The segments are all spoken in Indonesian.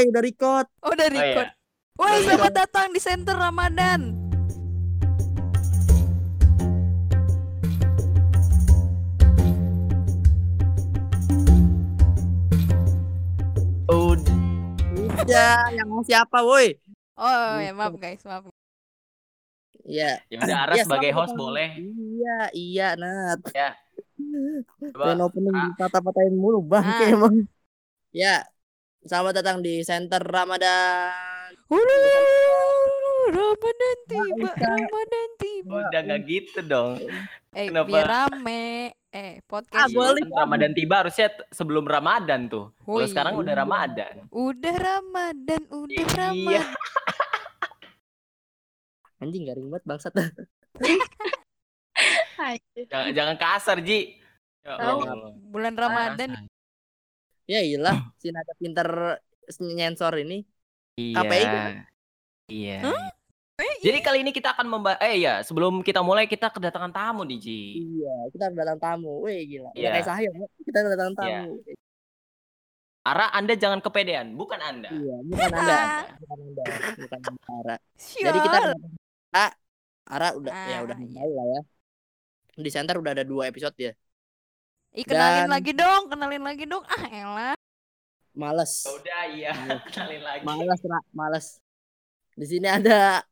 udah record. Oh udah Oh, iya. record. Woi Udah selamat datang di Center Ramadan. Oh, Udah, yang mau siapa, woi? Oh ya maaf guys maaf. Iya. ya udah Ara Iya, sebagai host datang. boleh. Iya, iya, Nat. Ya. Coba. Pengen opening Ah. patah-patahin mulu, bangke Ah. emang. Ya, selamat datang di Center Ramadan. Ramadan tiba. Ramadan tiba. Udah nggak gitu dong. Eh Kenapa? biar rame. Eh Ah, podcast. boleh. Kan Ramadan tiba harusnya sebelum Ramadan tuh. Oh, Kalau sekarang udah Ramadan. Udah Ramadan, udah Iya. Ramadan. Anjing garing banget bangsat. Jangan, jangan kasar, Ji. Ya. Allah. Bulan Ramadan. Ya iyalah, si Nada pinter nyensor ini. Iya. KPI. Iya. Eh, Jadi kali ini kita akan membahas eh ya, sebelum kita mulai kita kedatangan tamu nih, Ji. Iya, kita datang tamu. Wih, gila. Udah Iya. kayak sahil, ya. kita datang Iya. tamu. Ara, Anda jangan kepedean, bukan Anda. Iya, bukan Anda. bukan Anda. Bukan Ara. Sial. Jadi kita Ara, Ara udah ya Ah, udah iya. tahu lah ya. Di center udah ada dua episode ya. Ih, kenalin Dan- lagi dong, kenalin lagi dong. Ah, elah. Males. Ya Udah, iya. Kenalin lagi. Males, Ra. Males. Di sini ada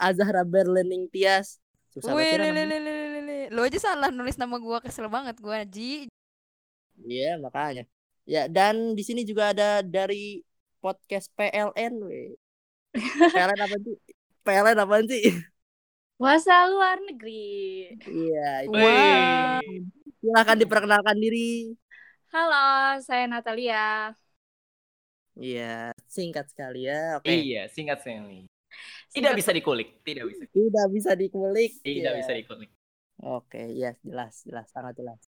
Azahra Berlening Tias. Susah Wih, namanya. le, le, le, le. Lu aja salah nulis nama gua kesel banget gua Ji. Iya, makanya. Ya, dan di sini juga ada dari podcast PLN, weh. PLN apa sih? PLN apa sih? Puasa luar negeri. Iya, itu. Wah. Silahkan diperkenalkan diri. Halo, saya Natalia. Iya, singkat sekali ya. Oke. Iya, singkat sekali. Tidak bisa dikulik, tidak bisa. Tidak bisa dikulik. Tidak Iya. bisa dikulik. Oke, iya jelas, jelas, sangat jelas.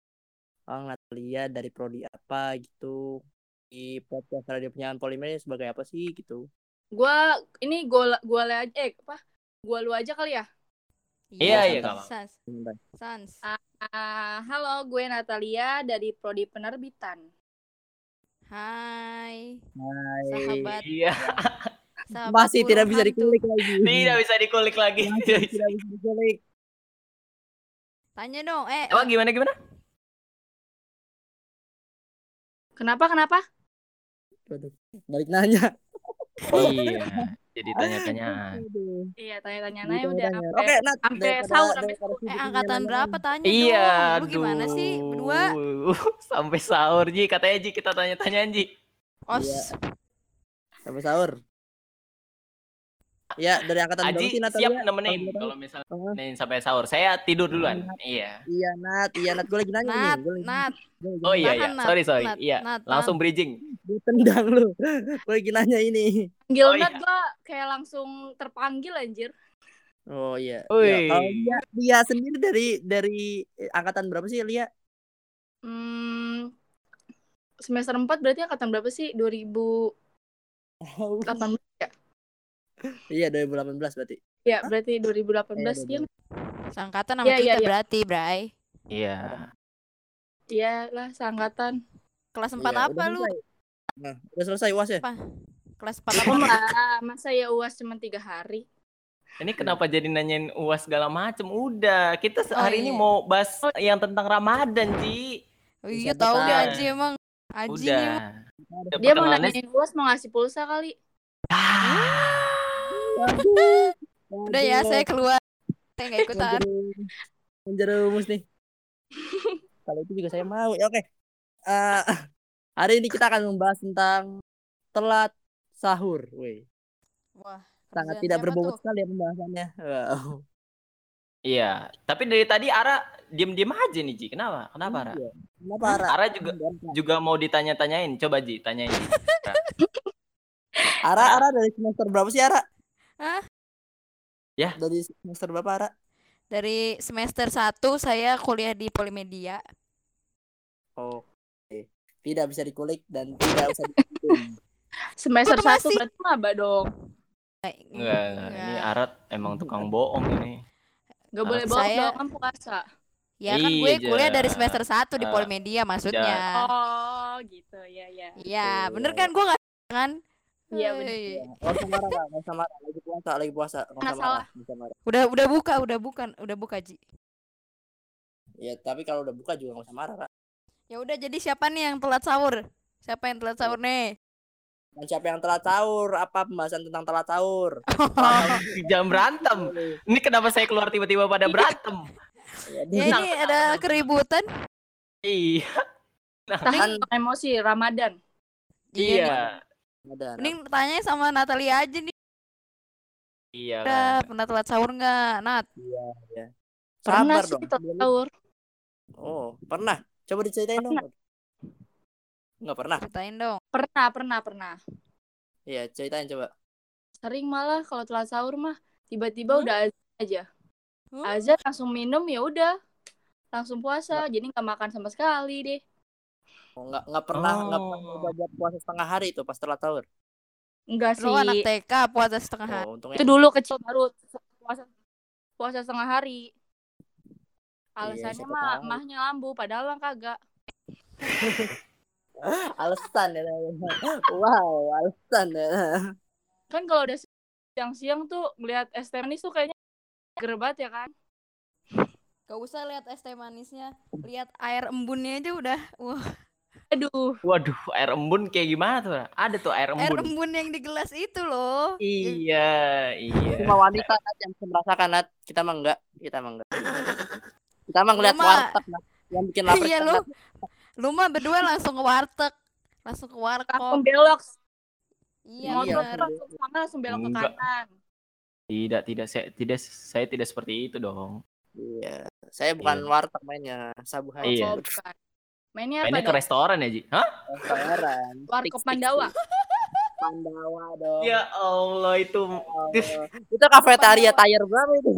Oh, Natalia dari prodi apa gitu. Di podcast Radio Penyiaran Polimer ini sebagai apa sih gitu. Gua ini gua gua le aja eh apa? Gua lu aja kali ya. Iya, iya, nggak apa. Sans, Bentar. sans. Ah, halo, gue Natalia dari prodi penerbitan. Hai, Hai. sahabat, Iya, sahabat Masih tidak bisa dikulik lagi. tidak bisa dikulik lagi. Masih Tidak bisa. tidak bisa dikulik. Tanya dong, eh, Apa gimana gimana? Kenapa? Kenapa? Balik nanya. Iya, jadi tanya-tanyaan. Aduh. Iya, tanya-tanya Gitu aja udah sampai Oke, Nat. sampai sahur, sampai eh angkatan berapa tanya Iya, dong. Lu gimana sih berdua? Sampai sahur Ji, katanya Ji kita tanya-tanyaan Ji. Os, Iya. Sampai sahur. Ya, dari angkatan berapa Aji sih Natalia? siap Kalau nemenin kalau misalnya Oh. nemenin sampai sahur. Saya tidur duluan. Iya. Iya, Nat. Iya, Nat. Gue lagi nanya nih. Nat, Gue lagi, Nat, gue lagi Oh iya iya, Nat. sorry sorry. Nat, Iya, Nat, langsung bridging. gue tendang lu. gue lagi nanya ini. Panggil Oh, Nat iya. gua kayak langsung terpanggil anjir. Oh iya. Wih. Ya, kalau dia, dia sendiri dari dari eh, angkatan berapa sih Lia? Hmm, semester 4 berarti angkatan berapa sih? 2018 ya? Iya 2018 berarti. Ya, berarti 2018 Iya, ya. sangkatan sama Iya, iya, kita iya. berarti, Bray. Iya. Iya lah, seangkatan. Kelas 4 Iya, apa lu? Nah, udah selesai UAS ya? Kelas 4 apa? Enggak, masa ya UAS cuma tiga hari? Ini kenapa jadi nanyain UAS segala macem? Udah, kita se- Oh, hari ini iya. mau bahas yang tentang Ramadan, Ji. Oh, iya Bisa tahu dia Aji emang. Aji Udah. Dia mau nanyain UAS mau ngasih pulsa kali. Waduh. Udah ya, saya keluar. Saya nggak ikutan. Menjerumus- nih. Kalau itu juga saya mau. Ya oke. Eh, hari ini kita akan membahas tentang telat sahur. Weh, Wah, sangat tidak berbobot sekali ya pembahasannya. Wow. Iya, tapi dari tadi Ara diem-diem aja nih, Ji. Kenapa? Kenapa, Ara? Iya. Kenapa Ara? Ara juga juga mau ditanya-tanyain. Coba Ji, tanyain. Ji. Ara, Ara dari semester berapa sih Ara? Hah? Ya. Dari semester berapa Ara? Dari semester 1 saya kuliah di Polimedia. Oh. Oke. Tidak bisa dikulik dan tidak usah dihitung. Semester satu masih? berarti maba dong. Enggak, enggak. Ini Arat emang tukang bohong ini. Gak Ah, boleh bohong saya- dong kan puasa. Ya kan gue Iya, kuliah dari semester 1 di Ah, Polimedia maksudnya. Oh, gitu ya ya. Iya, Betul. bener kan gue nggak kan? Iya benar. Usah marah, Kak. Nggak usah marah. Lagi puasa, lagi puasa. Nggak Nggak usah marah. Udah udah buka, udah bukan, udah buka Ji. Ya, tapi kalau udah buka juga nggak usah marah, Kak. Ya udah jadi siapa nih yang telat sahur? Siapa yang telat sahur nih? Dan siapa yang telat sahur? Apa pembahasan tentang telat sahur? Jangan berantem. Ini kenapa saya keluar tiba-tiba pada berantem? Ya, Ya ini ada keributan. Iya. Kan- Tahan emosi Ramadan. nih. Iya. Ada. Mending tanya sama Natalia aja nih. Iya. Udah kan. pernah telat sahur nggak, Nat? Iya, iya. Pernah Sabar sih dong. Belum- sahur. Oh, pernah. Coba diceritain dong. Nggak pernah. Ceritain dong. Pernah, pernah, pernah. Iya, ceritain coba. Sering malah kalau telat sahur mah tiba-tiba Hmm? udah azan aja. Hmm? Azan langsung minum ya udah. Langsung puasa, jadi nggak makan sama sekali deh. Oh, nggak nggak pernah nggak Oh. pernah coba buat puasa setengah hari itu pas telat sahur. Enggak sih. Lu anak TK puasa setengah hari. Oh, untungnya. Itu dulu kecil baru puasa puasa setengah hari. Alasannya siapa mah tahu. mahnya lambu, padahal mah kagak. Alasan ya. Wow, alasan ya. Kan kalau udah siang-siang tuh ngeliat es teh manis tuh kayaknya seger banget ya kan? Gak usah lihat es teh manisnya, lihat air embunnya aja udah. Wah, Aduh, Waduh, air embun kayak gimana tuh? Ada tuh air air embun. embun yang di gelas itu loh. Iya, iya. Cuma wanita Nat, yang bisa merasakan Nat. Kita mah enggak, kita mah enggak. Kita mah ngeliat Lu mah- warteg Nat. yang bikin lapar. Iya kita, lu, lu mah berdua langsung ke warteg, langsung ke langsung warkop. belok. Iya Motor langsung langsung belok ke Enggak. kanan. Tidak, tidak saya tidak saya tidak seperti itu dong. Iya. Saya bukan Iya. warteg mainnya, sabu Oh, Iya. bukan. Mainnya apa Mainnya ke dong? restoran ya, Ji? Hah? Restoran. Warkop Pandawa. Pandawa dong. Ya Allah itu. Oh, itu kafetaria tayar berapa itu?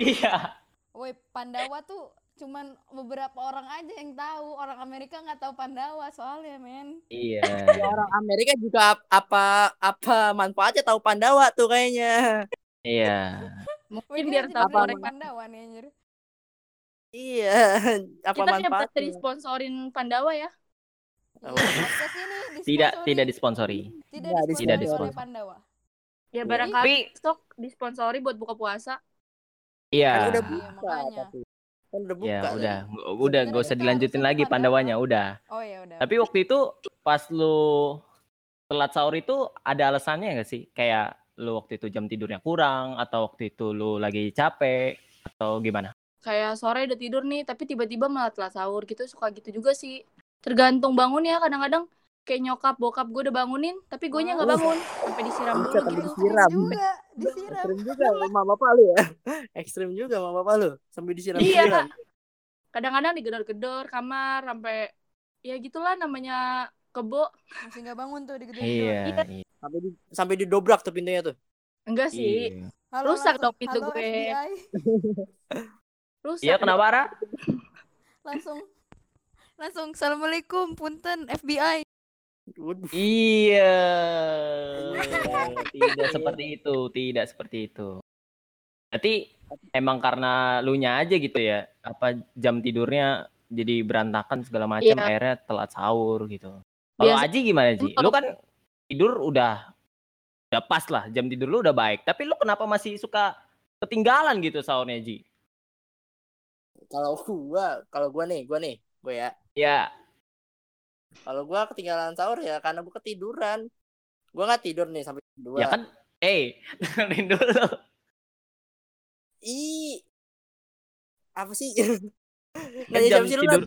Iya. Woi, Pandawa tuh cuman beberapa orang aja yang tahu. Orang Amerika nggak tahu Pandawa soalnya, men. Iya. Orang Amerika juga ap- apa apa manfaatnya tahu Pandawa tuh kayaknya. Iya. Mungkin biar tahu orang Pandawa nih anjir. Iya, apa kita manfaatnya? hari sponsorin Pandawa ya. Oh. Ini Tidak disponsori- tidak disponsori. tidak disponsori Tidak oleh disponsori. Pandawa. Ya Iya. barangkali Tapi besok disponsori buat buka puasa. iya. Kan udah Iya, buka makanya. Kan udah buka. Ya udah, udah Sebenarnya gak usah dilanjutin lagi Pandawa. Pandawanya, udah. Oh ya udah. Tapi waktu itu pas lu telat sahur itu ada alasannya gak sih? Kayak lu waktu itu jam tidurnya kurang atau waktu itu lu lagi capek atau gimana? Kayak sore udah tidur nih, tapi tiba-tiba malah telat sahur gitu. Suka gitu juga sih. Tergantung bangun ya kadang-kadang kayak nyokap bokap gue udah bangunin tapi gue nya nggak Uh. bangun sampai disiram dulu sampai gitu disiram. juga, disiram. Ekstrim juga mama bapak lu ya. Ekstrim juga mama bapak lu sampai disiram Iya. disiram. kadang-kadang digedor-gedor kamar sampai ya gitulah namanya kebo Masih nggak bangun tuh di Iya. iya. Sampai di, sampai didobrak tuh pintunya tuh. enggak sih Iya. Rusak dong pintu gue. Rusak Iya, kenapa Ra? Langsung langsung assalamualaikum punten FBI. Iya. tidak seperti itu, tidak seperti itu. Berarti emang karena lu nya aja gitu ya, apa jam tidurnya jadi berantakan segala macam, Iya. akhirnya telat sahur gitu. Kalau Biasa- Aji gimana Ji? Lu kan tidur udah udah pas lah, jam tidur lu udah baik. Tapi lu kenapa masih suka ketinggalan gitu sahurnya Ji? Kalau gua, kalau gua nih, gua nih, gua ya. Ya, Kalau gua ketinggalan sahur ya karena gua ketiduran. Gua nggak tidur nih sampai dua. ya kan, eh, dengerin dulu. Ih. Apa sih? Kan jam sih lu, tidur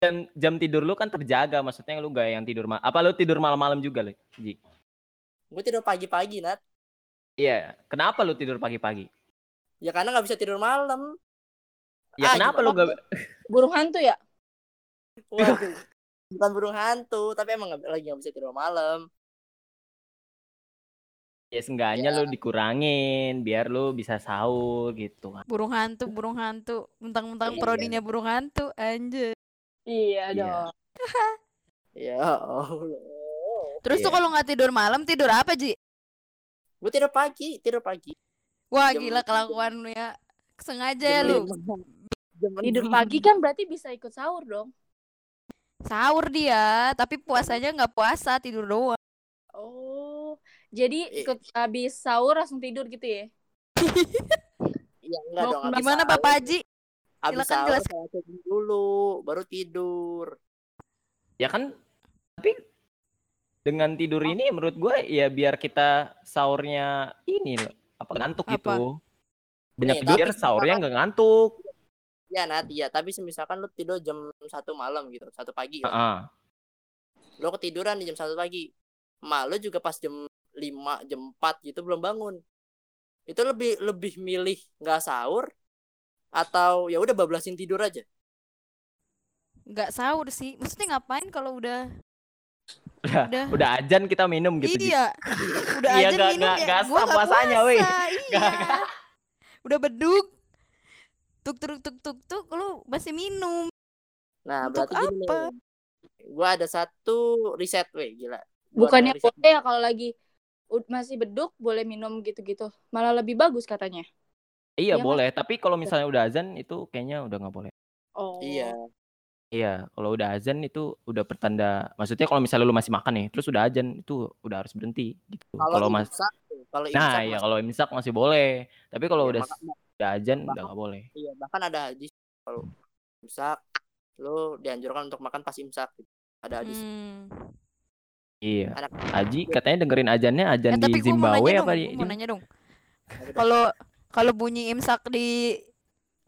jam, jam tidur lu kan terjaga, maksudnya lu gak yang tidur malam. Apa lu tidur malam-malam juga, lu, Ji? Gue tidur pagi-pagi, Nat. Iya, kenapa lu tidur pagi-pagi? Ya karena nggak bisa tidur malam. Ya Ah, kenapa lu gak burung hantu ya Waduh. Bukan burung hantu, tapi emang nggak- lagi nggak bisa tidur malam. Ya seenggaknya lu dikurangin biar lu bisa sahur gitu kan. Burung hantu, burung hantu. Mentang-mentang Iya. prodinya burung hantu, anjir. iya Iya. dong Ya Allah. Terus tuh Iya. kalau nggak tidur malam, tidur apa, Ji? Gue tidur pagi, tidur pagi. Wah, Jam- gila kelakuan lu ya. Sengaja ya lu. Lima. Jam tidur pagi kan berarti bisa ikut sahur dong Sahur dia, tapi puasanya nggak puasa, tidur doang. oh Jadi Eh. ikut habis sahur langsung tidur gitu ya? Ya enggak Mau dong. abis Gimana sahur- Bapak Haji? Abis Silakan sahur jelaskan. dulu, baru tidur. Ya kan tapi dengan tidur ini menurut gue ya biar kita sahurnya ini loh apa ngantuk Apa? gitu. Banyak Nih, tidur biar sahurnya nggak ngantuk. Ya nanti ya, tapi semisalkan lu tidur jam satu malam gitu, satu pagi kan. Heeh. Lu ketiduran di jam satu pagi. Mak lu juga pas jam 5, jam 4 gitu belum bangun. Itu lebih lebih milih nggak sahur atau ya udah bablasin tidur aja. Nggak sahur sih. Maksudnya ngapain kalau udah Udah, udah udah ajan kita minum gitu. Iya. Udah Iya, aja nggak- minum nggak- ya. sah nggak puasanya, weh. puasa, Iya. Udah beduk. Tuk tuk tuk tuk tuk lu masih minum. Nah, Untuk berarti gini apa? nih. Gua ada satu riset weh, gila. Gua Bukannya boleh ya kalau lagi ud- masih beduk boleh minum gitu-gitu. Malah lebih bagus katanya. Iya Iya, Mas. boleh, tapi kalau misalnya udah azan itu kayaknya udah nggak boleh. Oh. Iya. Iya, kalau udah azan itu udah pertanda. Maksudnya kalau misalnya lu masih makan nih, terus udah azan itu udah harus berhenti gitu. Kalau mas, kalau nah imsak ya kalau imsak masih boleh, tapi kalau Iya, udah maka- udah azan udah bahkan- nggak boleh. Iya, bahkan ada hadis kalau imsak lu dianjurkan untuk makan pas imsak gitu. Ada hadis. Hmm. Iya. Anak Haji katanya dengerin azannya azan Eh, di tapi gua mau Zimbabwe apa dong, di, gua di mau nanya dong. Kalau kalau bunyi imsak di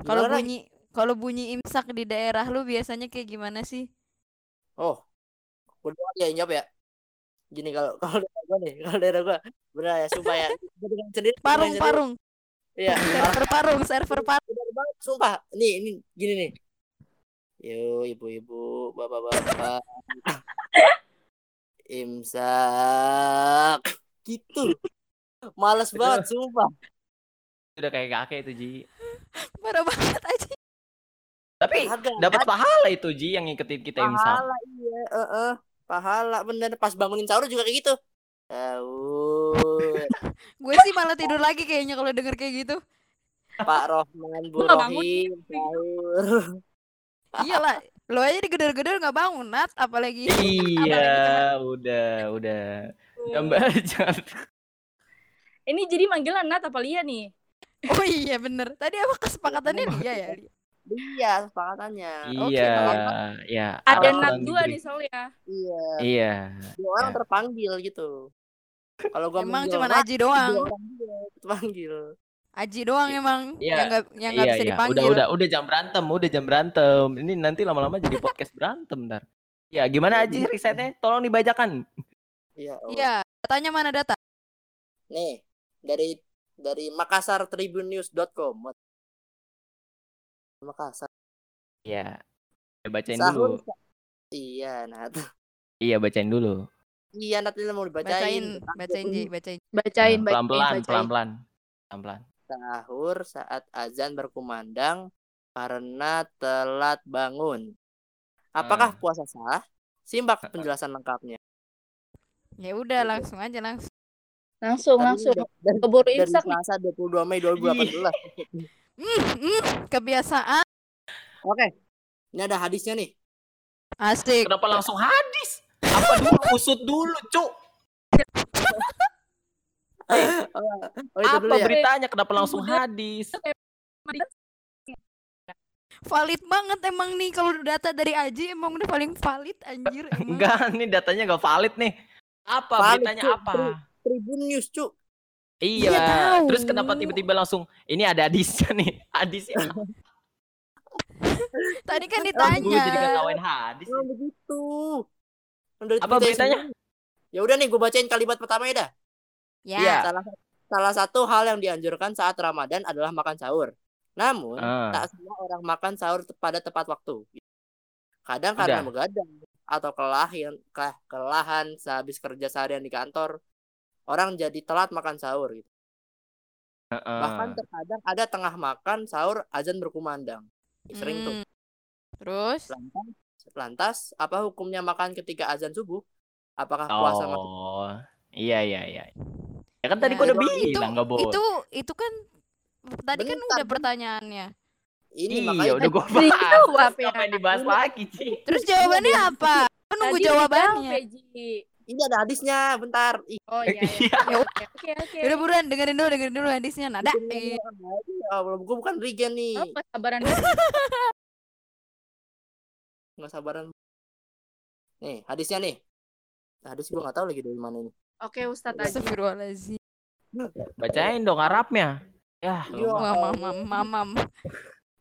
kalau bunyi kalau bunyi imsak di daerah lu biasanya kayak gimana sih? Oh, gue doang ya jawab ya. Gini kalau kalau daerah gue nih, kalau daerah gue bener ya, sumpah ya. Gue dengan sendiri. Parung parung, Iya. server parung, server parung. Sumpah. Nih, ini gini nih. Yo, ibu-ibu, bapak-bapak. Imsak. Gitu. Males banget, sumpah. udah kayak kakek itu Ji. Parah banget aja. Tapi dapat pahala itu Ji yang ngikutin kita imsak. pahala iya, heeh. Pahala bener pas bangunin sahur juga kayak gitu. Sahur. Gue sih malah tidur lagi kayaknya kalau denger kayak gitu. Pak Rohman Bu. Rohim sahur. Iyalah, lo aja digedor-gedor nggak bangun, Nat, apalagi Iya, udah, udah. Gambar jangan. Ini jadi manggilan Nat apa Lia nih? Oh iya bener. Tadi apa kesepakatannya dia ya? Lia? Iya, sepakatannya. Oke, Iya, kalau ya. Ada Nat dua nih soalnya. Iya. Iya. Dua orang Ya. terpanggil gitu. Kalau gua Emang cuma Aji doang. terpanggil. Aji doang emang Iya. yang nggak yang nggak Iya, bisa iya. dipanggil. Udah, udah, udah jam berantem, udah jam berantem. Ini nanti lama-lama jadi podcast berantem ntar. Ya, gimana Aji risetnya? Tolong dibacakan. Iya. oh. Iya, datanya mana data? Nih, dari dari Makassar Tribunnews.com. Makassar. Iya. Ya, bacain Sahur. dulu. Iya, Nat. Iya, bacain dulu. Iya, Nat ini mau dibacain. Bacain, bacain Ji, bacain. Bacain, Nah, bacain, pelan-pelan, bacain. pelan-pelan. Pelan-pelan. Sahur saat azan berkumandang karena telat bangun. Apakah Ah. puasa sah? Simak penjelasan lengkapnya. Ya udah langsung aja langsung. Langsung, Tadi langsung. da- Dari, Keburu dari imsak nih. Selasa 22 Mei 2018. Hmm, hmm, kebiasaan Oke. Ini ada hadisnya nih. asik. Kenapa langsung hadis? Apa dulu usut dulu, Cuk? Oh, itu dulu Apa ya. beritanya kenapa langsung hadis? Valid banget emang nih kalau data dari Aji emang udah paling valid anjir emang. Enggak, nih datanya enggak valid nih. Apa Valid, beritanya Cuk. apa? Tri- Tribun News, Cuk. Iya. Tahu. Terus kenapa tiba-tiba langsung ini ada hadisnya nih? Hadisnya. Tadi kan Gue jadi ditanya. ketawain hadis. Oh, begitu. Udah Apa beritanya? Ya udah nih, gue bacain kalimat pertama ya dah. Ya. Iya. Salah, salah satu hal yang dianjurkan saat Ramadan adalah makan sahur. Namun, Ah. tak semua orang makan sahur pada tepat waktu. Kadang karena Udah. begadang atau kelahan, kelah- kelahan sehabis kerja seharian di kantor, orang jadi telat makan sahur gitu. Heeh. Bahkan terkadang ada tengah makan sahur azan berkumandang. Sering tuh. Hmm. Terus Lantas, lantas apa hukumnya makan ketika azan subuh? Apakah puasa masih Oh. Iya, iya, iya. Ya kan tadi Ya, gua udah itu- bilang enggak boleh. itu itu kan tadi kan Bentar, udah bentar. pertanyaannya. ini Iya, makanya udah gua Jadi bahas. jawab Terus ya. Ngapain dibahas lagi, Ci? Terus jawabannya apa? Lu nunggu udah jawabannya. jawab, Ji. ini ada hadisnya, bentar. Oh iya. Iya. iya. Oke oke. Yaudah buruan dengerin dulu dengerin dulu hadisnya nada. ini Eh, ya Allah, gue bukan Regen nih. Oh, sabaran dulu. Nggak sabaran. Nih, hadisnya nih. Nah, hadis gue nggak tahu lagi dari mana ini. Oke Ustadz aja. Astagfirullahaladzim. Bacain dong Arabnya. Ya, Iya. lu mah. Mamam, mamam, mamam.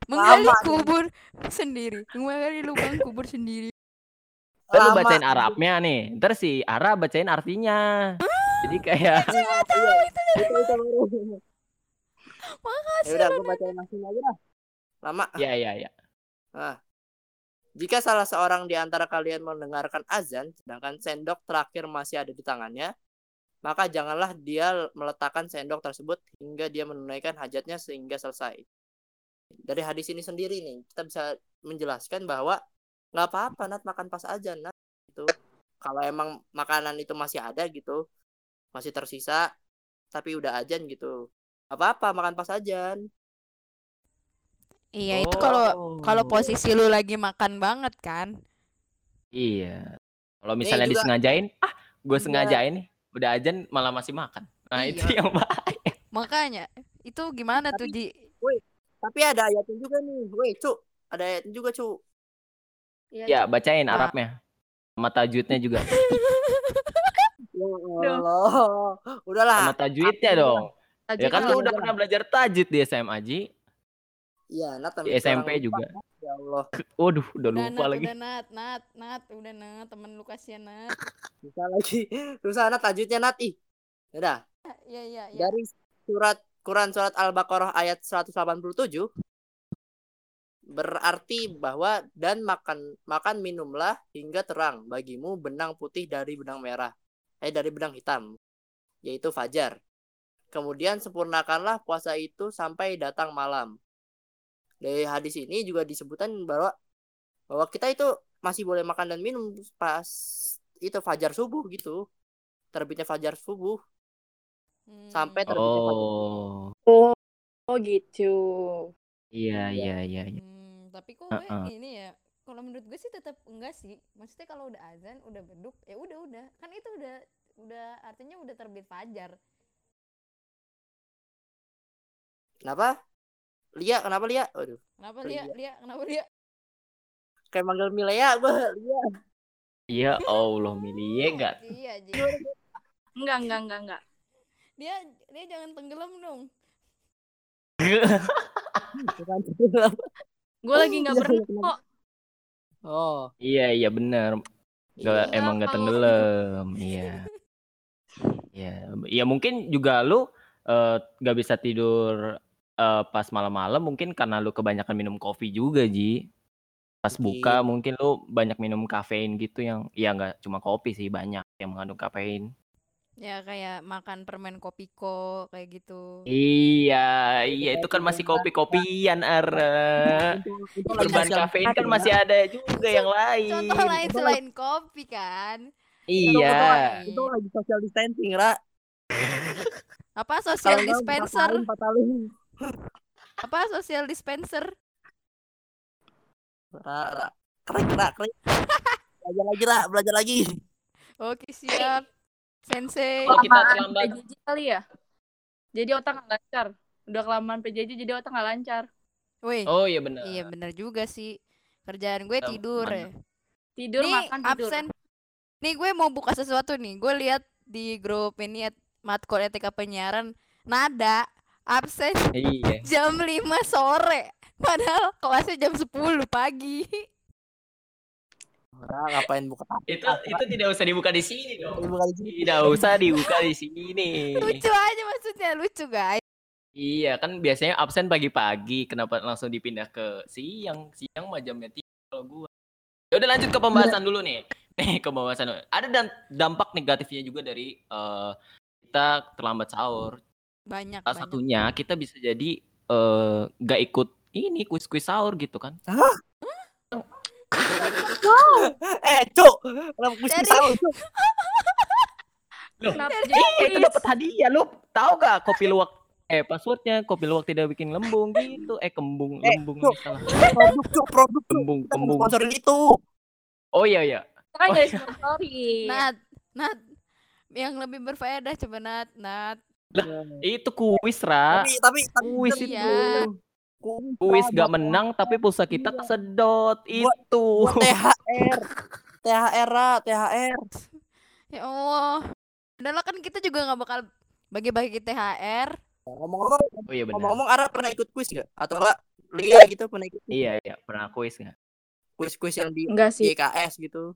Menggali kubur sendiri. Menggali lubang kubur sendiri. Kan lu Lama. bacain Arabnya nih. Ntar si Arab bacain artinya. Jadi kayak Iya, iya. Itu. Makasih. Ya udah, gue bacain langsung aja dah. Lama. ya ya ya. Nah, jika salah seorang di antara kalian mendengarkan azan, sedangkan sendok terakhir masih ada di tangannya, maka janganlah dia meletakkan sendok tersebut hingga dia menunaikan hajatnya sehingga selesai. Dari hadis ini sendiri nih, kita bisa menjelaskan bahwa nggak apa-apa nat makan pas azan nat itu kalau emang makanan itu masih ada gitu masih tersisa tapi udah ajan gitu. Nggak apa-apa makan pas azan Iya, itu kalau kalau Oh. posisi lu lagi makan banget kan. Iya. Kalau misalnya juga- disengajain, ah, gue Iya. sengajain nih, udah ajan malah masih makan. Nah, itu Iya. yang bahaya. Makanya itu gimana tuh Ji? tapi ada ayatnya juga nih weh cuk ada ayatnya juga cuk Ya, bacain Nah. Arabnya. Sama tajwidnya juga. ya Allah udahlah Sama tajwidnya dong. Ya kan lu udah udah. pernah belajar tajwid di SMA, Ji. Iya, Nat Di SMP juga. Ya Allah, Waduh, udah Udah lupa nat, lagi. udah nat, nat, nat, udah nat, temen lu kasihan nat. susah lagi. Susah Nat tajwidnya Nat ih. Udah, Iya, iya, iya. dari surat Quran surat Al-Baqarah ayat 187 berarti bahwa dan makan makan minumlah hingga terang bagimu benang putih dari benang merah eh dari benang hitam yaitu fajar kemudian sempurnakanlah puasa itu sampai datang malam dari hadis ini juga disebutkan bahwa bahwa kita itu masih boleh makan dan minum pas itu fajar subuh gitu terbitnya fajar subuh Hmm. sampai terbitnya fajar Oh. Oh gitu. Iya, iya, iya, iya. Hmm, tapi kok gue Heeh. ini ya, kalau menurut gue sih tetap enggak sih. Maksudnya kalau udah azan, udah beduk, ya udah udah. Kan itu udah udah artinya udah terbit fajar. kenapa Lia kenapa Lia waduh Kenapa Oh, Lia? iya. Lia, kenapa Lia? kayak manggil Milea gue Lia Iya, Allah, Milie enggak? Iya. Enggak, enggak, enggak, enggak. Dia dia jangan tenggelam dong. Gue lagi enggak Iya, berenang kenapa? kok. oh Iya, iya bener. Nggak, iya. emang nggak Kalau- tenggelam. Iya. Iya, ya mungkin juga lu eh, nggak bisa tidur eh, pas malam-malam mungkin karena lu kebanyakan minum kopi juga, Ji. Pas buka mungkin lu banyak minum kafein gitu yang ya nggak cuma kopi sih, banyak yang mengandung kafein. Ya kayak makan permen kopiko kayak gitu. Iya, iya itu kan masih kopi-kopian, Ara. Itu- itu lagi Berbahan sosial kafein kan masih ada juga yang lain. Contoh lain selain kopi kan. Iya. Itu lagi social distancing Ra Apa social dispenser? Apa social dispenser? Ra, keren Ra keren belajar lagi Ra belajar lagi Oke, siap. Sensei. Oh, kita terlambat. PJJ kali ya. Jadi otak nggak lancar. Udah kelamaan PJJ jadi otak nggak lancar. Woi. Oh iya benar. Iya bener juga sih. Kerjaan gue Kita tidur ya. Tidur nih makan tidur. absen. Nih gue mau buka sesuatu nih. Gue lihat di grup ini at- matkul etika penyiaran nada absen Iya. jam 5 sore. Padahal kelasnya jam 10 pagi. Ra ngapain buka Itu itu tidak usah dibuka di sini dong. buka di sini Tidak usah dibuka di sini. Lucu aja maksudnya, lucu guys. Iya kan biasanya absen pagi-pagi, kenapa langsung dipindah ke siang? Siang mah jamnya tiga kalau gua. Ya udah lanjut ke pembahasan dulu nih. Nih ke pembahasan. dulu. Ada dan dampak negatifnya juga dari eh, kita terlambat sahur. Banyak Salah banyak. satunya kita bisa jadi eh, nggak ikut ini kuis-kuis sahur gitu kan? eh cuk kenapa tahu cuk Loh, Kenapa jadi Iya, itu dapat hadiah. Lu tahu gak kopi luwak eh passwordnya kopi luwak tidak bikin lembung gitu. Eh kembung, Eh, lembung Cuk. salah. produk cuk produk Kembung, kembung. sponsorin itu Oh iya iya. Kan Oh, iya. sponsori. Nat, Nat yang lebih berfaedah coba Nat Nat Itu kuis, Ra. tapi tapi tapi Kuis itu. Iya. Kuis, gak menang tapi pulsa kita Iya. kesedot. Itu. buat THR THR Ra, THR ya Allah Padahal kan kita juga nggak bakal bagi-bagi THR ngomong-ngomong Oh iya benar. ngomong-ngomong Ara pernah ikut kuis gak atau enggak Lia gitu pernah ikut Iya, iya, pernah kuis nggak? kuis-kuis yang di Enggak sih. YKS gitu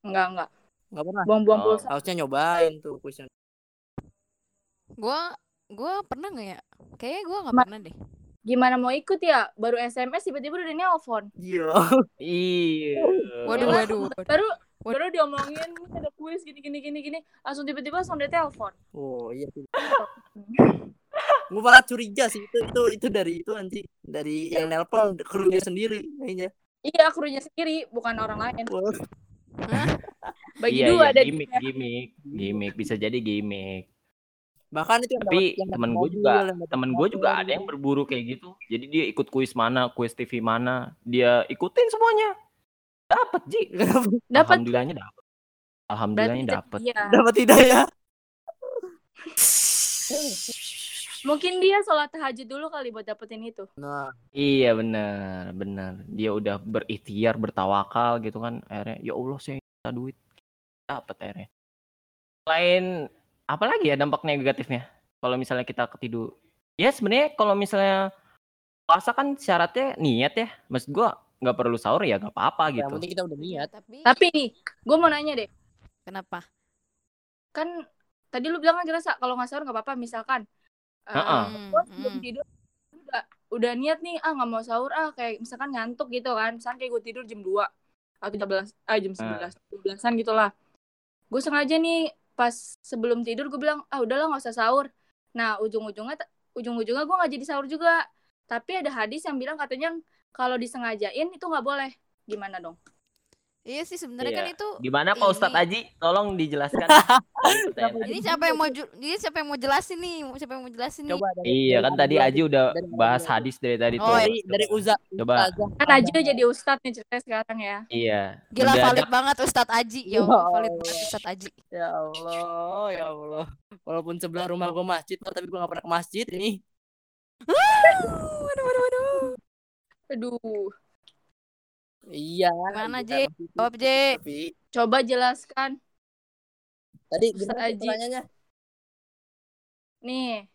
Enggak, enggak. nggak pernah Buang-buang Oh. pulsa. harusnya nyobain tuh kuisnya gua gua pernah nggak ya kayaknya gua nggak Ma- pernah deh Gimana mau ikut ya? Baru SMS tiba-tiba udah nelpon. iya Iya. waduh Iya. waduh Baru What? baru diomongin "Ini ada kuis gini gini gini gini. Langsung tiba-tiba langsung dia telepon. oh iya sih gue malah curiga sih itu itu itu dari itu anjing dari yang nelpon krunya sendiri kayaknya Iya, krunya sendiri, bukan orang lain. Bagi iya, dua iya, ada gimmick, gimmick, gimmick bisa jadi gimmick. Bahkan itu yang Tapi dapat- yang temen dapat gue juga, yang dapat temen gue juga ada yang berburu kayak gitu. Jadi dia ikut kuis mana, kuis TV mana, dia ikutin semuanya. Dapat Ji. dapat Alhamdulillahnya dapat. Alhamdulillahnya berarti dapat. Iya. dapat tidak ya Mungkin dia sholat tahajud dulu kali buat dapetin itu. nah Iya benar, benar. Dia udah berikhtiar, bertawakal gitu kan. Akhirnya ya Allah saya minta duit. Dapat akhirnya. Selain apa lagi ya dampak negatifnya? Kalau misalnya kita ketidur. Ya sebenarnya kalau misalnya puasa kan syaratnya niat ya. Maksud gua nggak perlu sahur ya nggak apa-apa yang gitu. penting kita udah niat tapi Tapi nih, gue mau nanya deh. kenapa Kan tadi lu bilang kan kita sa- kalau nggak sahur nggak apa-apa. Misalkan, Heeh. Gua sebelum hmm. tidur udah udah niat nih ah nggak mau sahur ah kayak misalkan ngantuk gitu kan misalkan kayak gue tidur jam 2 atau 13 ah jam 11 12-an gitu lah gue sengaja nih pas sebelum tidur gue bilang ah udahlah nggak usah sahur. Nah ujung-ujungnya ujung-ujungnya gue nggak jadi sahur juga. Tapi ada hadis yang bilang katanya kalau disengajain itu nggak boleh. Gimana dong iya sih sebenarnya kan Iya. itu Gimana Pak Ustadz Ini- Aji? Tolong dijelaskan. ini siapa yang mau ju- ini siapa yang mau jelasin nih siapa yang mau jelasin nih coba dari, Iya kan tadi Aji Aji udah Dari- bahas dari- hadis dari tadi Oh, tuh. dari dari Uza Coba. Kan Ada- aja jadi ustadz nih ceritanya sekarang ya Iya. gila mendadak valid banget Ustadz Aji ya Ya Allah, valid Allah. banget Ustadz Aji ya Allah ya Allah walaupun sebelah rumah gue masjid tapi gue gak pernah ke masjid ini waduh waduh waduh aduh iya Gimana, kita Ji? masjid, jawab J. Tapi coba jelaskan. Tadi gimana Aji. pertanyaannya? Nih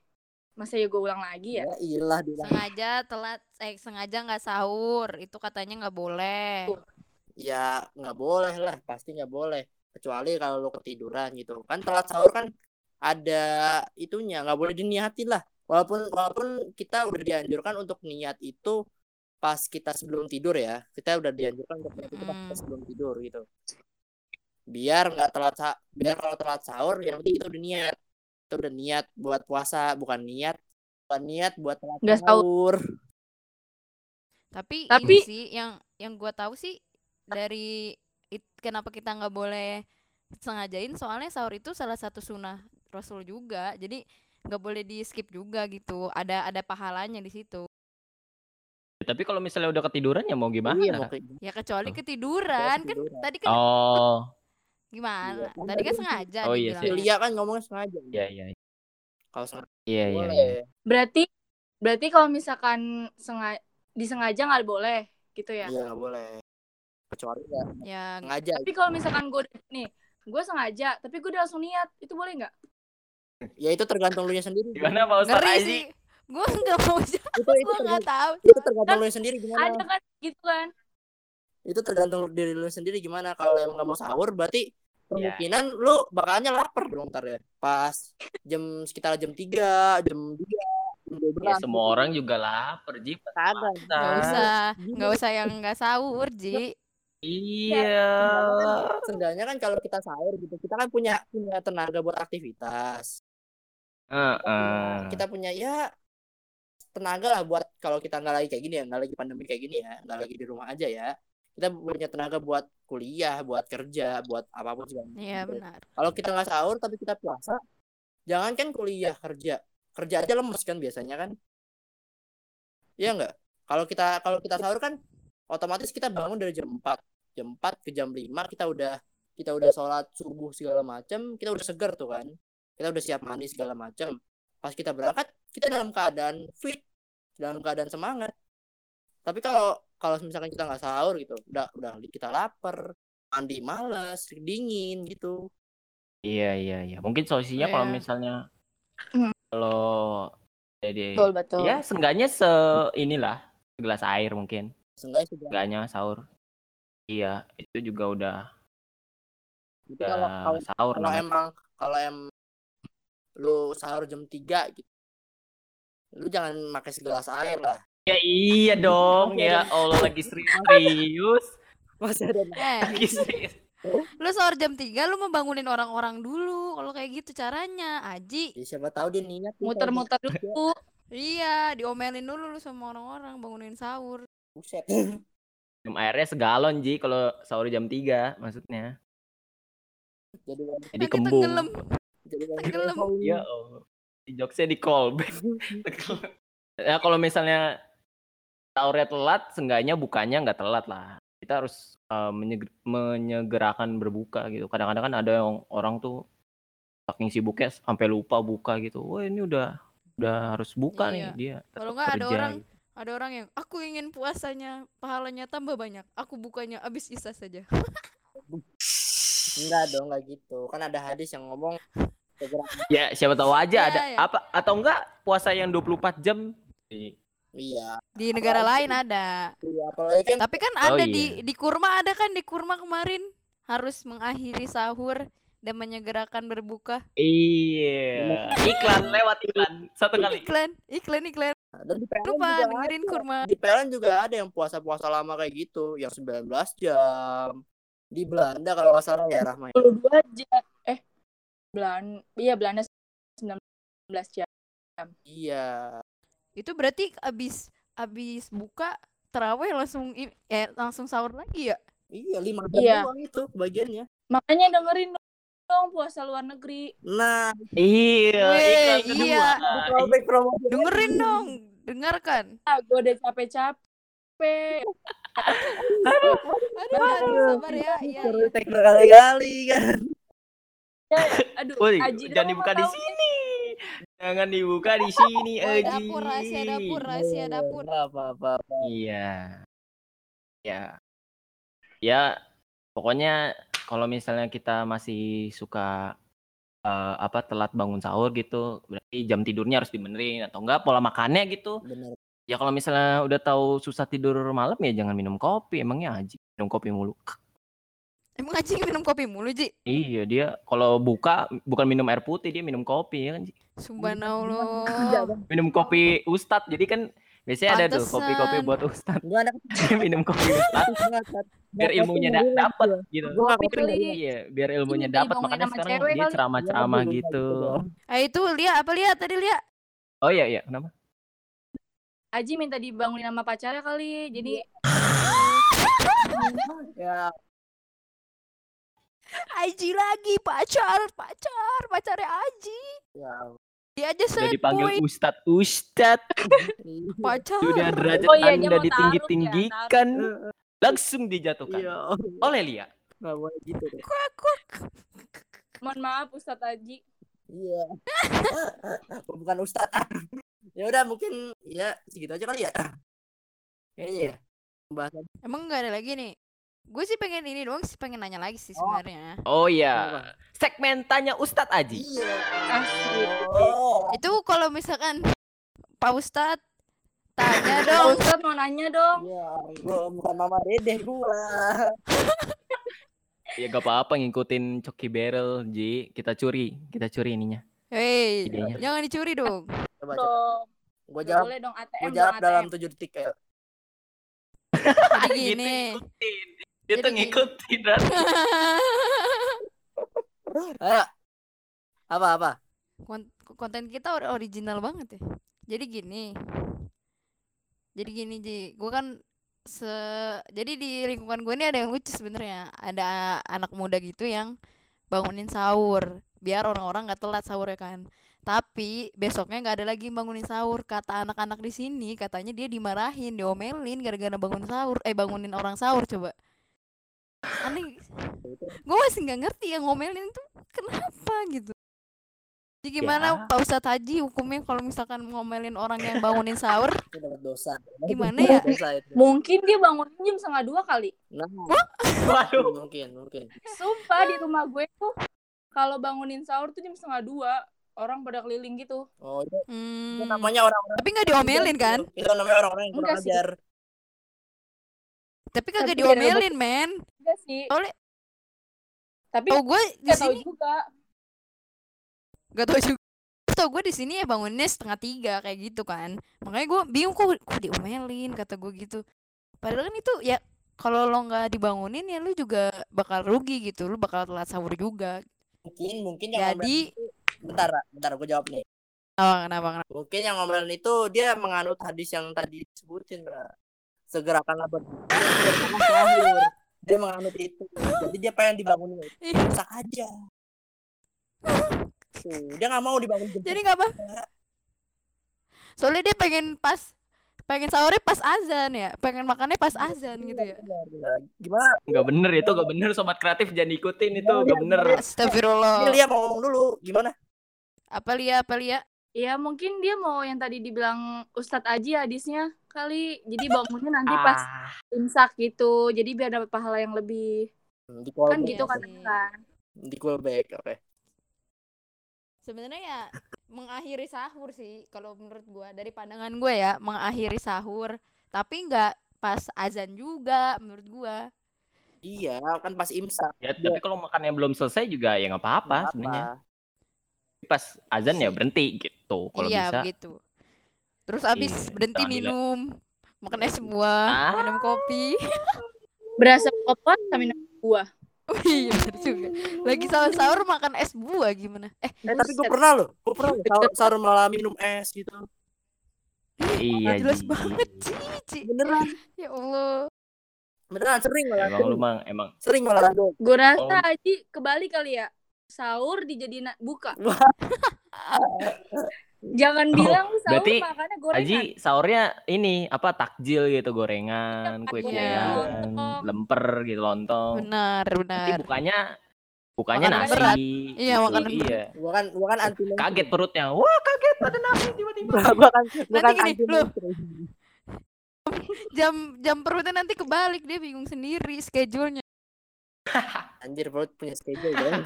masa ya gue ulang lagi ya? Ya iyalah diulang sengaja telat eh sengaja nggak sahur. Itu katanya nggak boleh. Ya nggak boleh lah. Pasti nggak boleh. Kecuali kalau lo ketiduran gitu. Kan telat sahur kan ada itunya. Nggak boleh diniatin lah. Walaupun walaupun kita udah dianjurkan untuk niat itu pas kita sebelum tidur ya kita udah dianjurkan untuk itu kita Mm. sebelum tidur gitu. Biar nggak telat sa- biar kalau telat sahur yang penting kita udah niat. Kita udah niat buat puasa bukan niat bukan niat buat telat Nggak sahur. tapi, Tapi- ini sih yang yang gua tahu sih dari it- kenapa kita nggak boleh sengajain soalnya sahur itu salah satu sunnah Rasul juga. Jadi nggak boleh di skip juga gitu. Ada ada pahalanya di situ Tapi kalau misalnya udah ketiduran ya mau gimana? iya mau kayak ya kecuali Oh. ketiduran kan Ketiduran. tadi kan Oh, gimana Iya, kan tadi kan sengaja Oh, iya sih. Lia kan ngomongnya sengaja iya iya. kalau sengaja Iya iya. iya. Berarti berarti kalau misalkan sengaja disengaja nggak boleh gitu ya. Iya nggak boleh. Kecuali ya ya sengaja. Tapi kalau misalkan gue nih, gue sengaja, tapi gue udah langsung niat, itu boleh nggak? Ya itu tergantung lu nya sendiri. Gimana Pak Ustadz ngeri Aji? sih gue nggak mau itu gue nggak tergantung, tahu itu tergantung lu sendiri Ada gimana. kan gitu kan? Itu tergantung diri lu sendiri gimana. Kalau emang nggak mau sahur berarti Iya. kemungkinan lu bakalnya lapar dong ntar ya. Pas jam sekitar jam 3, jam 2, jam 12. Ya semua orang juga lapar Ji. nggak usah nggak usah yang nggak sahur ji Iya. Seenggaknya kan kalau kita sahur gitu, kita kan punya punya tenaga buat aktivitas. Heeh. kita punya ya tenaga lah buat kalau kita nggak lagi kayak gini ya nggak lagi pandemi kayak gini ya nggak lagi di rumah aja ya. Kita punya tenaga buat kuliah buat kerja buat apa pun macam. iya benar. Kalau kita nggak sahur tapi kita puasa jangan kan kuliah kerja. Kerja aja lemes kan biasanya kan. Iya nggak? Kalau kita kalau kita sahur kan otomatis kita bangun dari jam 4 jam 4 ke jam 5 kita udah kita udah sholat subuh segala macam kita udah segar tuh kan. Kita udah siap mandi segala macam. Pas kita berangkat kita dalam keadaan fit dalam keadaan semangat tapi kalau kalau misalkan kita nggak sahur gitu udah udah kita lapar mandi malas dingin gitu Iya iya iya. Mungkin solusinya kalau Iya. misalnya Hmm. kalau jadi Betul betul. ya seenggaknya se inilah segelas air mungkin. seenggaknya sahur. Iya, itu juga udah Jadi udah kalau kalau sahur kalau namanya. emang kalau em lu sahur jam 3 gitu lu jangan pakai segelas air lah Ya iya dong, ya Allah lagi serius. masih ada Eh, Lagi serius. lu sahur jam 3 lu membangunin orang-orang dulu. Kalau kayak gitu caranya, Aji. Ya, siapa tahu dia niat Muter-muter kalau dulu. Iya, diomelin dulu lu sama orang-orang bangunin sahur. buset Minum airnya segalon Ji kalau sahur jam 3 maksudnya. jadi Jadi kembung. tenggelam. jadi Tenggelam. Ya Allah. Di jokesnya di callback. ya kalau misalnya sahurnya telat, seenggaknya bukanya nggak telat lah. Kita harus eh, menyeg- menyegerakan berbuka gitu. Kadang-kadang kan ada yang orang tuh saking sibuknya sampai lupa buka gitu. Wah ini udah udah harus buka Iya. nih dia. Kalau nggak ada orang gitu. ada orang yang aku ingin puasanya pahalanya tambah banyak. Aku bukanya abis isa saja. enggak dong enggak gitu kan ada hadis yang ngomong Ya siapa tahu aja Iya, ada iya. apa atau enggak puasa yang 24 jam. iya Di negara lain ada. iya apalagi kan Tapi kan Oh, ada iya. di di kurma ada kan di kurma kemarin harus mengakhiri sahur dan menyegerakan berbuka. Iya. Iklan lewat iklan satu kali. Iklan, iklan, iklan. dan di PLN Lupa juga dengerin ada. kurma. di PLN juga ada yang puasa-puasa lama kayak gitu yang 19 jam di Belanda kalau nggak salah ya Rahma 22 jam. Eh, Belanda. Iya, Belanda 19 jam. iya Itu berarti abis abis buka terawih langsung eh langsung sahur lagi ya? iya lima jam Iya. doang itu bagiannya Makanya dengerin dong puasa luar negeri. nah Iya, kedua. iya. callback promosi Dengerin dong, dengarkan. Ah, gue udah capek-capek. Aduh, aduh, sabar ya. Iya, iya. tek berkali-kali kan Aduh, Woi, Aji jangan dibuka di sini. Jangan dibuka di sini, Woi, Aji. dapur rahasia dapur, rahasia dapur. apa apa apa Iya. Ya. Ya, pokoknya kalau misalnya kita masih suka eh, apa telat bangun sahur gitu, berarti jam tidurnya harus dibenerin atau enggak pola makannya gitu. bener Ya kalau misalnya udah tahu susah tidur malam ya jangan minum kopi, emangnya Aji minum kopi mulu. Emang Aji minum kopi mulu, Ji? Iya, dia kalau buka bukan minum air putih, dia minum kopi ya kan. Ji? Subhanallah. Minum kopi ustad. Jadi kan biasanya ada tuh kopi-kopi Pantesan. buat ustad. gua Dia minum kopi ustad biar ilmunya da- dapat gitu. gua. Iya, biar ilmunya dapat makanya sekarang cewek dia ceramah-ceramah gitu. Ah itu lihat apa lihat tadi lihat? Oh iya iya, kenapa? Aji minta dibangunin sama pacarnya kali. Jadi ya Aji lagi pacar, pacar, pacarnya Aji. ya Dia aja Sudah sad dipanggil boy, ustad ustad. pacar. Sudah derajat Oh iya, dia Anda mau taruh ditinggi-tinggikan. Langsung dijatuhkan. iya Oleh Lia. nggak boleh gitu deh Kuak, kuak. mohon maaf Ustadz Aji. iya bukan ustad ya udah mungkin ya segitu aja kali ya kayaknya ya pembahasan Emang nggak ada lagi nih? Gue sih pengen ini doang sih pengen nanya lagi sih Oh. sebenarnya. Oh iya. Segmen tanya Ustadz Aji. iya Asli. oh Itu kalau misalkan Pak Ustadz tanya Pak dong. Ustadz mau nanya dong. iya gua bukan mama dedeh gua Ya gak apa-apa ngikutin Coki Barrel, Ji. Kita curi, kita curi ininya. Hei, jangan dicuri dong. coba coba Nggak jawab boleh dong ATM. dong, jawab dalam ATM. tujuh detik ya Jadi gini. Dia Jadi tuh ngikutin. Dan... ayo apa apa Kon- konten kita or- original banget ya. Jadi gini. Jadi gini Ji, gue kan se jadi di lingkungan gue ini ada yang lucu sebenarnya. Ada anak muda gitu yang bangunin sahur biar orang-orang nggak telat sahur ya kan. Tapi besoknya nggak ada lagi bangunin sahur. Kata anak-anak di sini katanya dia dimarahin, diomelin gara-gara bangun sahur, eh bangunin orang sahur coba. Aneh gue masih nggak ngerti yang ngomelin tuh kenapa gitu jadi gimana Ya. Pak Ustadz Haji hukumnya kalau misalkan ngomelin orang yang bangunin sahur Itu dapat dosa. Gimana ya? Dosa itu. Mungkin dia bangun jam setengah dua kali. Nah, Waduh. mungkin, mungkin. Sumpah di rumah gue tuh kalau bangunin sahur tuh jam setengah dua orang pada keliling gitu. Oh, itu, itu hmm. namanya orang-orang tapi nggak diomelin kan Itu namanya orang-orang yang kurang ajar. Tapi kagak Tapi diomelin men Enggak sih. soalnya Tapi tau gue di nggak tahu sini juga. gak tau juga tau gue di sini ya bangunnya setengah tiga kayak gitu kan makanya gue bingung kok kok diomelin kata gue gitu padahal kan itu ya kalau lo nggak dibangunin ya lu juga bakal rugi gitu lu bakal telat sahur juga Mungkin, mungkin yang jadi ngomelin- bentar, bentar gue jawab nih. oh, kenapa kenapa Mungkin yang ngomelin itu dia menganut hadis yang tadi disebutin, Bra. Segerakanlah berbuka, segerakanlah sahur. Dia menganut itu. Jadi dia pengen dibangunin. Ih. Rusak aja. Tuh, dia nggak mau dibangun jam jadi nggak apa soalnya dia pengen pas pengen sahurnya pas azan ya pengen makannya pas azan gitu ya Benar, benar. Gimana? Nggak bener itu, nggak bener sobat kreatif jangan ikutin itu, Iya, nggak bener. Ini Astagfirullah Lia mau ngomong dulu. Gimana? apa lia apa lia Ya mungkin dia mau yang tadi dibilang Ustadz Aji hadisnya kali. Jadi bangunnya nanti pas Ah, imsak gitu. Jadi biar dapat pahala yang lebih. Hmm, Di Kan callback. gitu katanya kan. Di callback, oke. sebenarnya ya mengakhiri sahur sih kalau menurut gua dari pandangan gue ya mengakhiri sahur tapi nggak pas azan juga menurut gua Iya, kan pas imsak. ya, tapi kalau makannya belum selesai juga ya nggak apa-apa sebenarnya. Pas azan ya berhenti gitu kalau iya bisa. begitu terus abis Iya, berhenti minum makan es buah Ah. minum kopi Berasa kopi sama minum buah. oh iya bener juga lagi sahur sahur makan es buah gimana eh Eh, tapi gue pernah loh. Gue pernah sahur, sahur malah minum es gitu. Iya, jelas Ji. banget Ci, Ci. Beneran. ya Allah Beneran sering malah. Emang lu mang emang Sering malah gue. Gue rasa Oh. Aji kebalik kali ya. Sahur dijadiin buka. Jangan Oh, bilang sahur berarti makannya gorengan. Aji sahurnya ini apa takjil gitu gorengan, Iya, kue-kuean, lontong. lemper gitu lontong. benar Nanti benar bukanya bukanya Makanan nasi. berat. Iya, gitu. makanan berat. Iya. Gue kan, gue kan anti Kaget perutnya. Wah, kaget ada nasi tiba-tiba. Gue kan, Nanti kan anti jam jam perutnya nanti kebalik dia bingung sendiri schedule-nya Anjir perut punya schedule dong.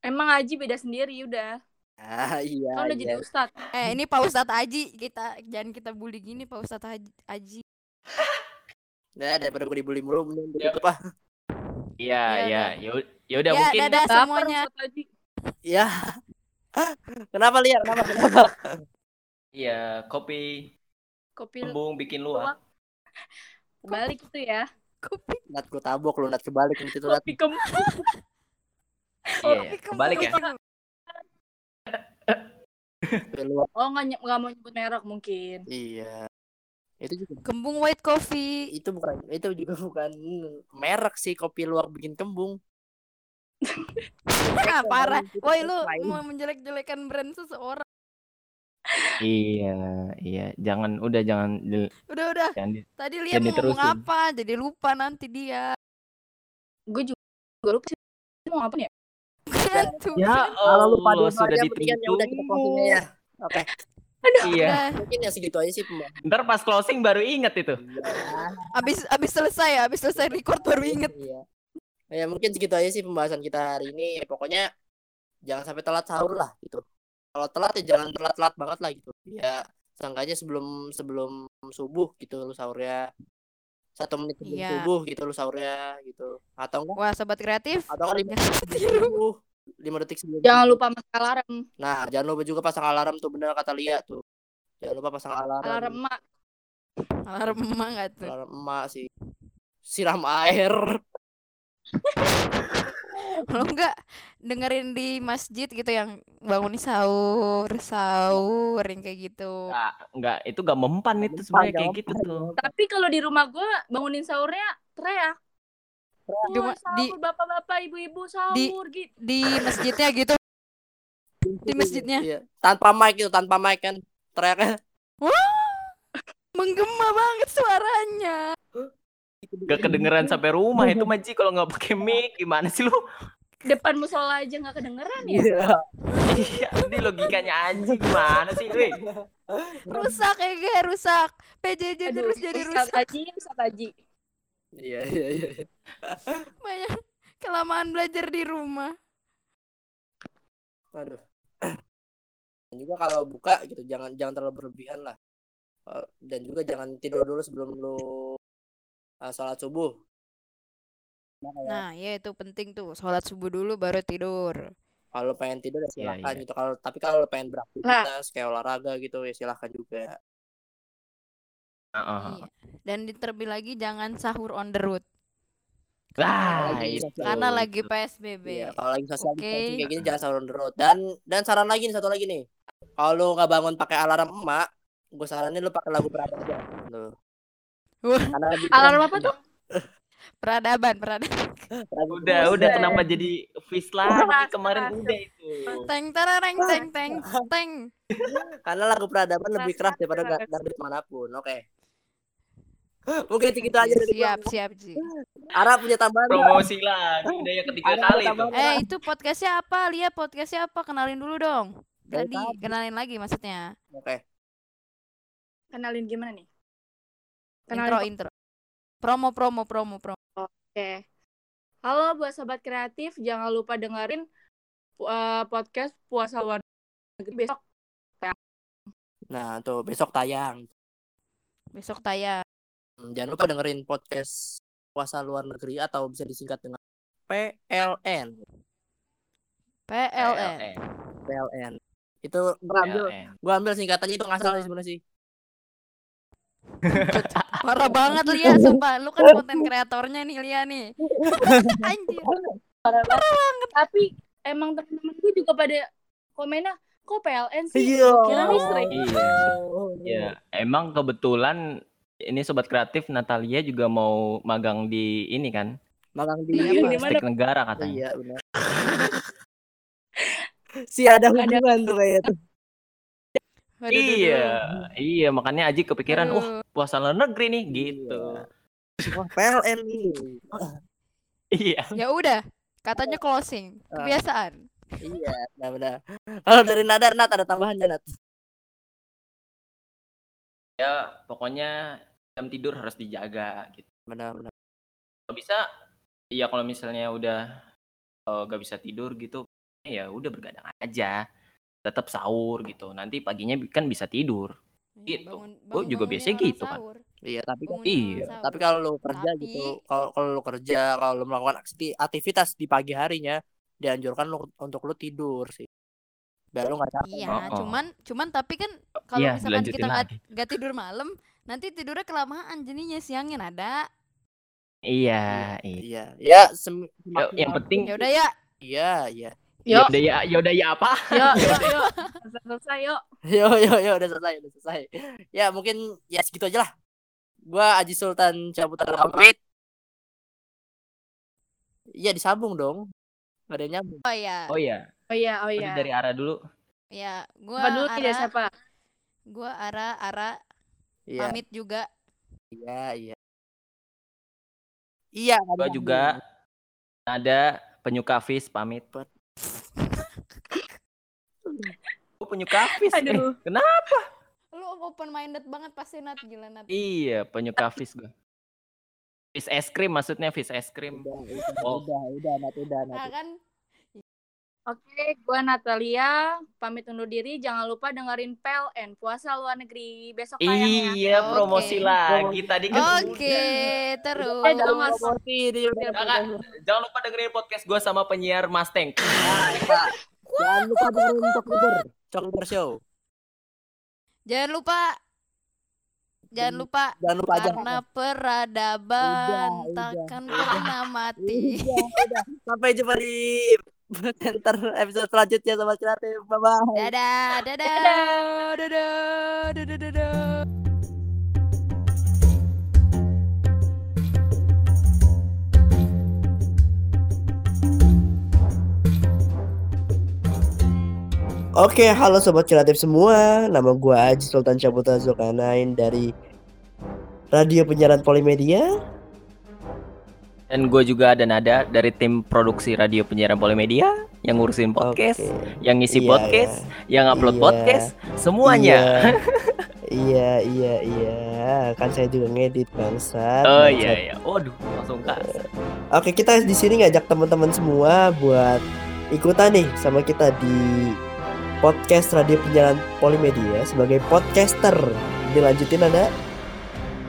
Emang Aji beda sendiri udah. Ah iya. Kan udah iya. jadi ustad. eh ini Pak Ustadz Aji kita jangan kita bully gini Pak Ustadz Haji, Aji Nah, daripada gue dibully mulu mending Ya. gitu apa? Iya, Iya, iya. Ya udah ya mungkin dadah semuanya Aji. Ya. Kenapa liar? Kenapa? Kenapa? iya, kopi Kopi kembung bikin luak. kebalik itu ya. kopi Nat gue tabok lu, nat kebalik nanti tuh nat. Kopi kembung. Iya, iya. kebalik ya. Oh nggak nggak mau nyebut merek mungkin. Iya. Itu juga kembung white coffee itu bukan itu juga bukan merek sih kopi luwak bikin kembung. ah, parah woi lu lain. mau menjelek-jelekan brand seseorang Iya, iya. Jangan udah jangan udah udah jangan di- tadi lihat mau ngomong apa jadi lupa nanti dia Gue juga gue lupa sih mau apa nih ya? Kan tuh. Ya Kalau lupa dua sudah mendingan ya udah kita closing ya. Oke, Iya. Udah. mungkin ya segitu aja sih pembahasan. Ntar pas closing baru inget itu. abis abis selesai ya abis selesai record baru inget Iya. Ya mungkin segitu aja sih pembahasan kita hari ini. Pokoknya jangan sampai telat sahur lah gitu. Kalau telat ya jangan telat-telat banget lah gitu. Ya seenggaknya sebelum sebelum subuh gitu lu sahurnya. Satu menit sebelum Iya. subuh gitu lu sahurnya gitu. Atau enggak wah sobat kreatif atau enggak tiru subuh. Lima detik sebelum Jangan lupa mas alarm. Nah, jangan lupa juga pasang alarm tuh bener kata Lia tuh. Jangan lupa pasang alarm. Alarm emak. alarm emak nggak tuh Alarm emak sih. Siram air. kalau enggak dengerin di masjid gitu yang bangunin sahur sahur yang kayak gitu Enggak, enggak itu gak mempan itu sebenarnya kayak gitu tuh. Tapi kalau di rumah gue bangunin sahurnya teriak. Di di- bapak-bapak, ibu-ibu sahur gitu. di masjidnya gitu di masjidnya Iya. Tanpa mic itu, tanpa mic kan. Teriaknya. menggema banget suaranya Gak kedengeran sampai rumah itu Maji kalau nggak pakai mic gimana sih lu? Depan musola aja nggak kedengeran ya? Iya. Iya, ini logikanya anjing gimana sih, weh? rusak ya gue rusak PJJ Aduh, terus jadi Ustaz rusak Haji, Ustaz Haji. Iya, iya, iya. banyak kelamaan belajar di rumah Aduh. Dan juga kalau buka gitu jangan jangan terlalu berlebihan lah. Eh, Dan juga jangan tidur dulu sebelum lu eh, sholat subuh. Makanya nah ya itu penting tuh sholat subuh dulu baru tidur kalau pengen tidur ya Iya, silakan iya. gitu. Kalau tapi kalau lu pengen beraktivitas kayak olahraga gitu ya silakan juga. Heeh. Iya. dan di- terlebih lagi jangan sahur on the road Lah, Lagi itu. karena lagi. PSBB Iya, kalau lagi Oke. distancing kayak gini jangan sahur on the road. Dan dan saran lagi nih satu lagi nih. Kalau lu nggak bangun pakai alarm emak, gue saranin lu pakai lagu peradaban aja. Lu. Karena Alarm apa tuh? peradaban peradaban Udah, udah kenapa jadi fish lagi kemarin udah itu. teng tereng teng teng teng Karena lagu peradaban lebih keras daripada dangdut mana pun. Oke. Mungkin segitu aja dari gua. siap siap Ji Arab punya tambahan. Promosi lagi, udah yang ketiga kali tuh. tambahan. eh itu podcastnya apa Lia podcastnya apa kenalin dulu dong tadi kenalin lagi maksudnya Oke. Kenalin gimana nih? intro Kenalin intro promo promo promo promo Oke. Halo buat sobat kreatif, jangan lupa dengerin uh, podcast Puasa Luar Negeri besok. Nah, tuh besok tayang. besok tayang Jangan lupa dengerin podcast puasa luar negeri atau bisa disingkat dengan PLN. PLN PLN. Itu gua ambil, PLN. gua ambil singkatannya itu ngasal sih sebenarnya sih. parah banget Lia sumpah lu kan konten kreatornya nih Lia nih anjir Parah banget. Tapi emang teman-teman gue juga pada komennya, kok PLN sih? Iya. Kira listrik. Iya. Ya, emang kebetulan ini sobat kreatif Natalia juga mau magang di ini kan, Magang di Iya, listrik negara katanya. Iya, benar. si ada hubungan tuh kayak tuh. Iya, iya makanya Aji kepikiran, wah puasa luar negeri nih gitu. Wah, PLN nih. Iya. ya udah katanya closing Ah. kebiasaan iya, benar-benar. Kalau dari Nadar, Nat ada tambahan Nat? Ya, pokoknya jam tidur harus dijaga gitu. Benar-benar. Kalau bisa, iya kalau misalnya udah eh, gak bisa tidur gitu, ya udah bergadang aja. Tetap sahur gitu. Nanti paginya kan bisa tidur. Iya, Gitu. bangun- Gua juga biasanya bangunin gitu kan. Iya, tapi kan Iya. sahur. tapi kalau lu kerja Tapi- gitu, kalau kalau lu kerja, kalau lu melakukan akti- aktivitas di pagi harinya, dianjurkan lu untuk lu tidur sih. Biar lu nggak capek. Iya, Oh, oh. cuman cuman tapi kan kalau Iya, misalkan kita nggak tidur malam, nanti tidurnya kelamaan jadinya siangin ada. Iya, iya. Iya, ya sem- Ya, yang penting Ya udah ya. Iya, iya. ya Yuk, udah ya, ya udah ya apa? yuk, yuk, yuk. Selesai, yuk. Yo yo yo udah selesai, udah selesai. Ya mungkin ya segitu aja lah. Gua Aji Sultan cabutan pamit. Iya disambung dong. Gak ada nyambung. Oh ya. Oh iya, Oh iya, oh iya. dari arah dulu. Ya, gua Siapa dulu Ara, dia siapa? gua Ara Ara Iya, pamit juga. iya, iya. Iya, Gua ada juga ada penyuka fish pamit. Gue penyuka fish. Eh, Aduh. kenapa? Lu open minded banget pasti Nat gila Nat. Iya, penyuka fish gue. Fish es krim maksudnya fish es krim. Udah, udah, Oh. udah, udah, Nat, udah, Nat. Nah, kan Oke, gua Natalia. Pamit undur diri. Jangan lupa dengerin PLN, Puasa Luar Negeri. Besok tayang ya. Iya, promosi Oke. lagi tadi kan. Oke, terus. Eh, jangan mas- Promosi di Jangan, jangan lupa dengerin podcast gue sama penyiar Mustang. Jangan lupa dengerin Cok Liber, Cok Liber Show. Jangan lupa Jangan lupa Jangan lupa aja. karena peradaban udah, takkan udah. pernah mati. Udah, udah. Sampai jumpa di center episode selanjutnya sama kreatif. Bye bye. Dadah, dadah, dadah, dadah, dadah. Oke, halo sobat kreatif semua. Nama gua Aji Sultan Cabuta Zulkarnain dari Radio Penyiaran Polimedia. Dan gue juga ada Nada dari tim produksi radio penyiaran Polimedia yang ngurusin podcast, Oke. yang ngisi Iya, podcast, yang upload Iya. podcast, semuanya. Iya, iya, iya. Kan saya juga ngedit bangsa. Oh iya iya. Waduh, langsung kak. Oke, kita di sini ngajak teman-teman semua buat ikutan nih sama kita di podcast Radio Penjalan Polimedia sebagai podcaster. Dilanjutin ada?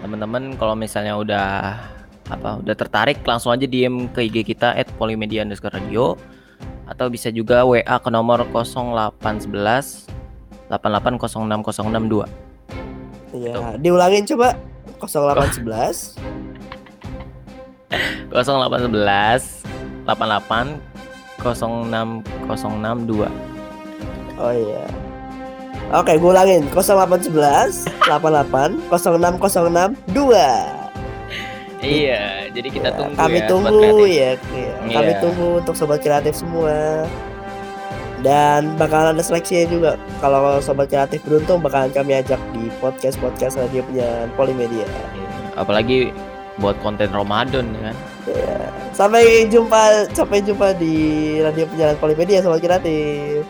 Teman-teman kalau misalnya udah apa udah tertarik langsung aja DM ke IG kita @polimedia underscore radio atau bisa juga WA ke nomor 0811 880662. Iya, diulangin coba 0811 0811 88 06062. Oh iya. Oke, gue ulangin 0811 88 06062. Iya, jadi kita Ya, tunggu kami ya. Tunggu ya, ya. Kami Iya. tunggu untuk sobat kreatif semua. Dan bakalan ada seleksinya juga. Kalau sobat kreatif beruntung bakalan kami ajak di podcast podcast radio punya Polimedia. Iya, Apalagi buat konten Ramadan ya kan. Sampai jumpa, sampai jumpa di radio penjalan Polimedia sobat kreatif.